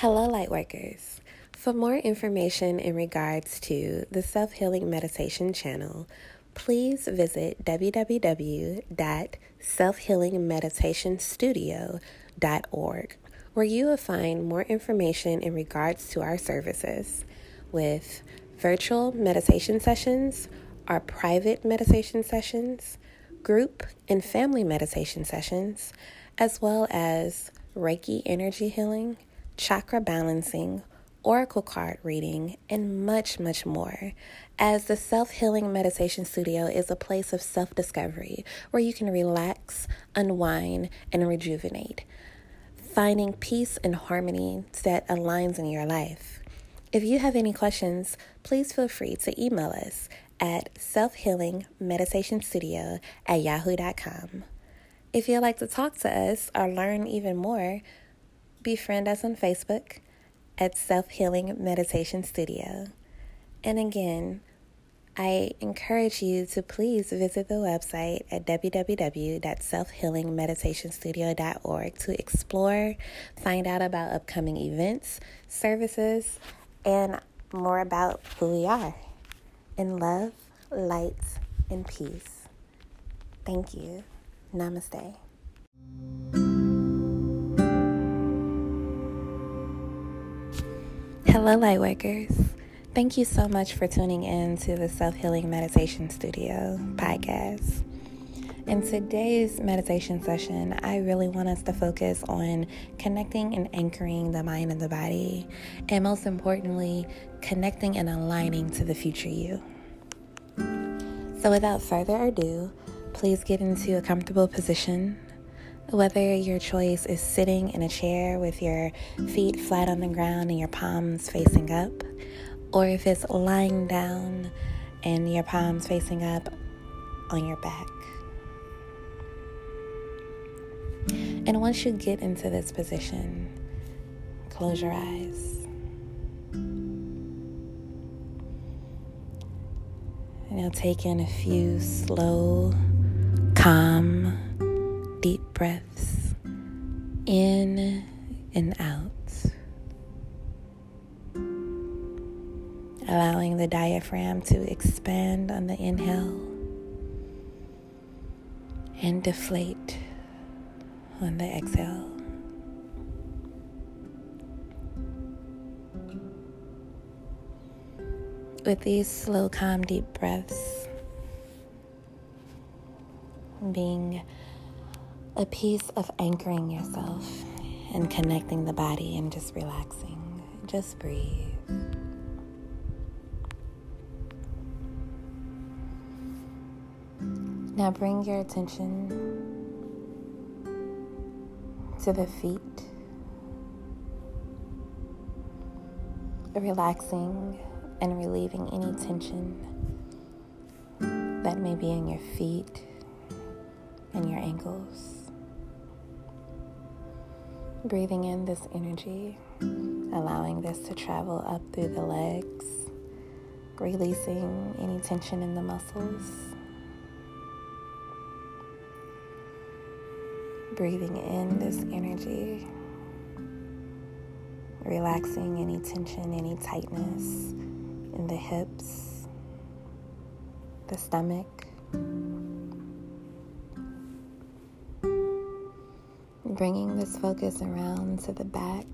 Hello, Lightworkers. For more information in regards to the Self Healing Meditation channel, please visit www.selfhealingmeditationstudio.org, where you will find more information in regards to our services with virtual meditation sessions, our private meditation sessions, group and family meditation sessions, as well as Reiki energy healing chakra balancing, oracle card reading, and much, much more. As the Self Healing Meditation Studio is a place of self discovery where you can relax, unwind, and rejuvenate, finding peace and harmony that aligns in your life. If you have any questions, please feel free to email us at selfhealingmeditationstudio at yahoo.com. If you'd like to talk to us or learn even more, befriend us on Facebook at Self Healing Meditation Studio. And again, I encourage you to please visit the website at www.selfhealingmeditationstudio.org to explore, find out about upcoming events, services, and more about who we are. In love, light, and peace. Thank you. Namaste. Hello, Lightworkers. Thank you so much for tuning in to the Self Healing Meditation Studio podcast. In today's meditation session, I really want us to focus on connecting and anchoring the mind and the body, and most importantly, connecting and aligning to the future you. So, without further ado, please get into a comfortable position whether your choice is sitting in a chair with your feet flat on the ground and your palms facing up, or if it's lying down and your palms facing up on your back. And once you get into this position, close your eyes. And now take in a few slow, calm, deep breaths in and out. Allowing the diaphragm to expand on the inhale and deflate on the exhale. With these slow, calm, deep breaths, being a piece of anchoring yourself and connecting the body and just relaxing. Just breathe. Now bring your attention to the feet, relaxing and relieving any tension that may be in your feet and your ankles. Breathing in this energy, allowing this to travel up through the legs, releasing any tension in the muscles. Breathing in this energy, relaxing any tension, any tightness in the hips, the stomach. Bringing this focus around to the back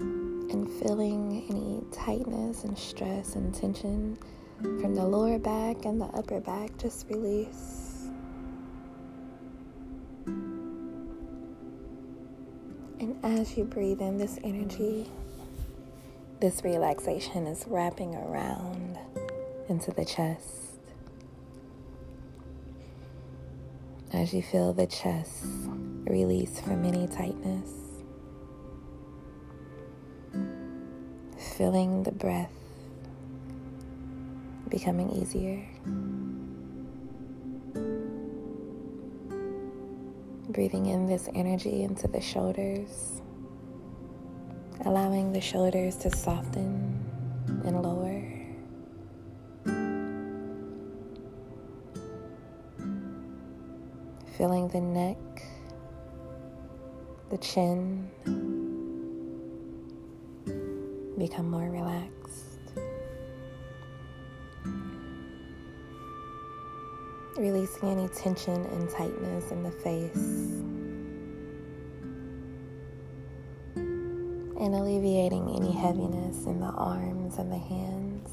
and feeling any tightness and stress and tension from the lower back and the upper back just release. And as you breathe in this energy, this relaxation is wrapping around into the chest. As you feel the chest release from any tightness. Feeling the breath becoming easier. Breathing in this energy into the shoulders, allowing the shoulders to soften and lower. Feeling the neck, the chin become more relaxed. Releasing any tension and tightness in the face. And alleviating any heaviness in the arms and the hands.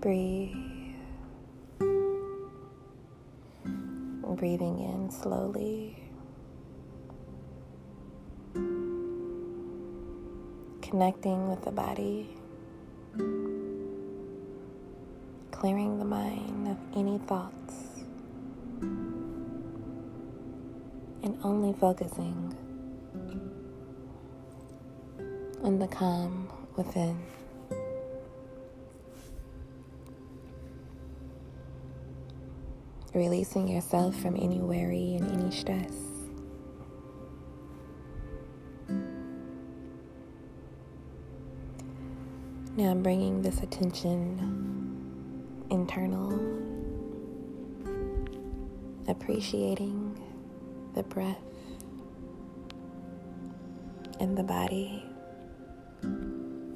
Breathe. Breathing in slowly. Connecting with the body. Clearing the mind of any thoughts. And only focusing on the calm within. Releasing yourself from any worry and any stress. Now I'm bringing this attention internal, appreciating the breath and the body.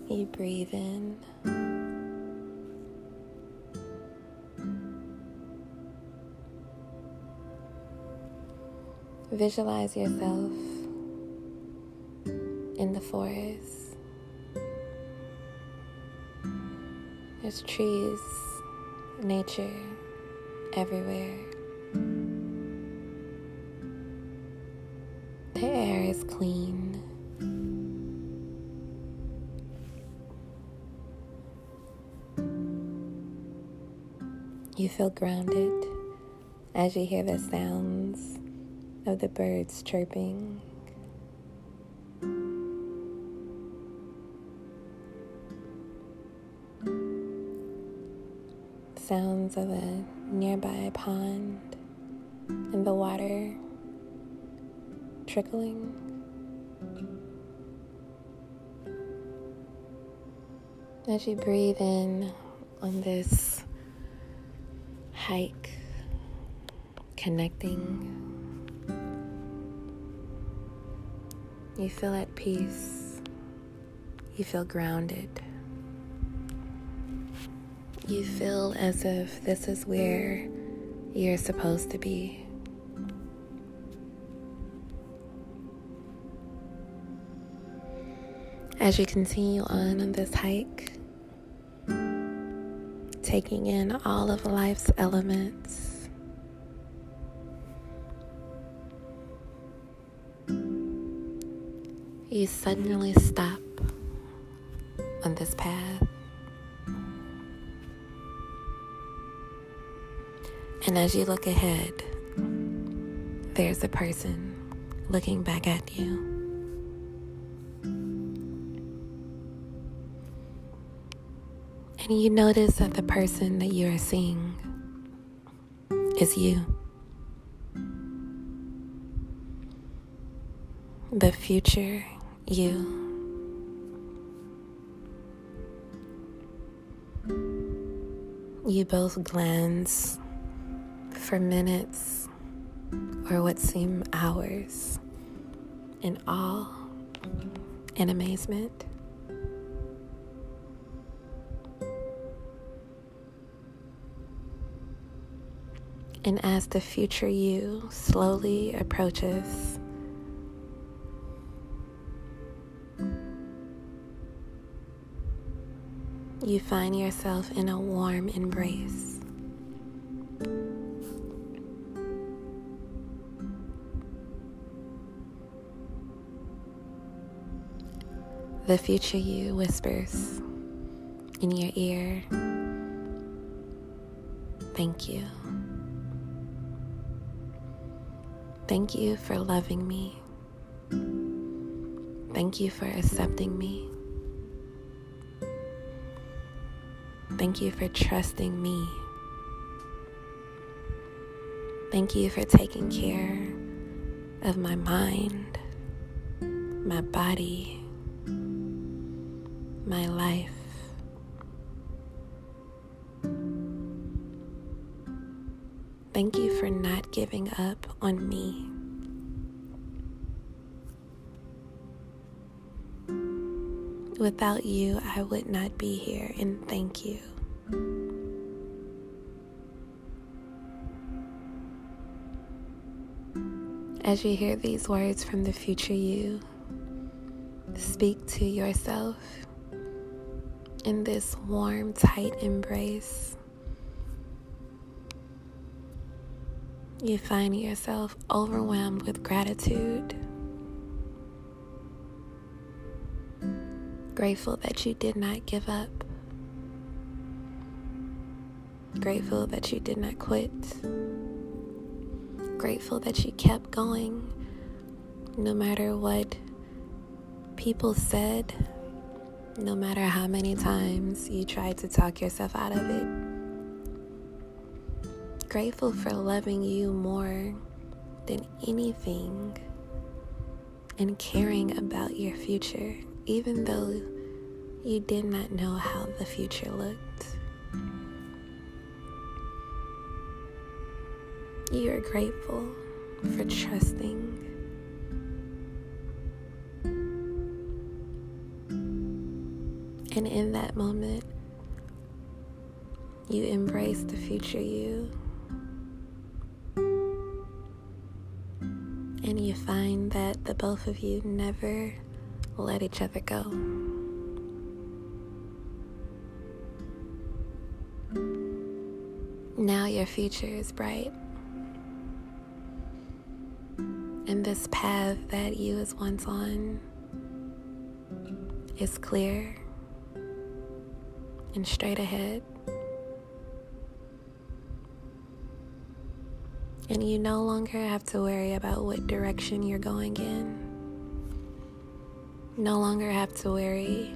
You breathe in. Visualize yourself in the forest. There's trees, nature everywhere. The air is clean. You feel grounded as you hear the sounds of the birds chirping. Sounds of a nearby pond and the water trickling. As you breathe in on this hike, connecting You feel at peace. You feel grounded. You feel as if this is where you're supposed to be. As you continue on on this hike, taking in all of life's elements you suddenly stop on this path. And as you look ahead, there's a person looking back at you. And you notice that the person that you are seeing is you. The future you. You both glance for minutes or what seem hours in awe and amazement. And as the future you slowly approaches, you find yourself in a warm embrace. The future you whispers in your ear, Thank you. Thank you for loving me. Thank you for accepting me. Thank you for trusting me. Thank you for taking care of my mind, my body, my life. Thank you for not giving up on me. Without you, I would not be here, and thank you. As you hear these words from the future you, speak to yourself in this warm, tight embrace. You find yourself overwhelmed with gratitude. Grateful that you did not give up. Grateful that you did not quit. Grateful that you kept going no matter what people said, no matter how many times you tried to talk yourself out of it. Grateful for loving you more than anything and caring about your future even though you did not know how the future looked. You are grateful for trusting. And in that moment, you embrace the future you. And you find that the both of you never let each other go. Now your future is bright. And this path that you was once on is clear and straight ahead. And you no longer have to worry about what direction you're going in no longer have to worry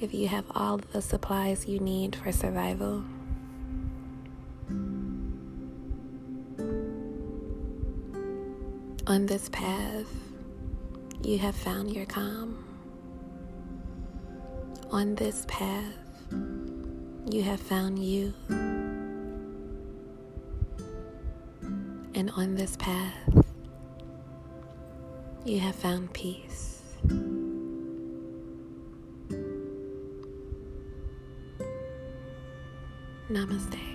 if you have all the supplies you need for survival. On this path, you have found your calm. On this path, you have found you. And on this path, you have found peace. Namaste.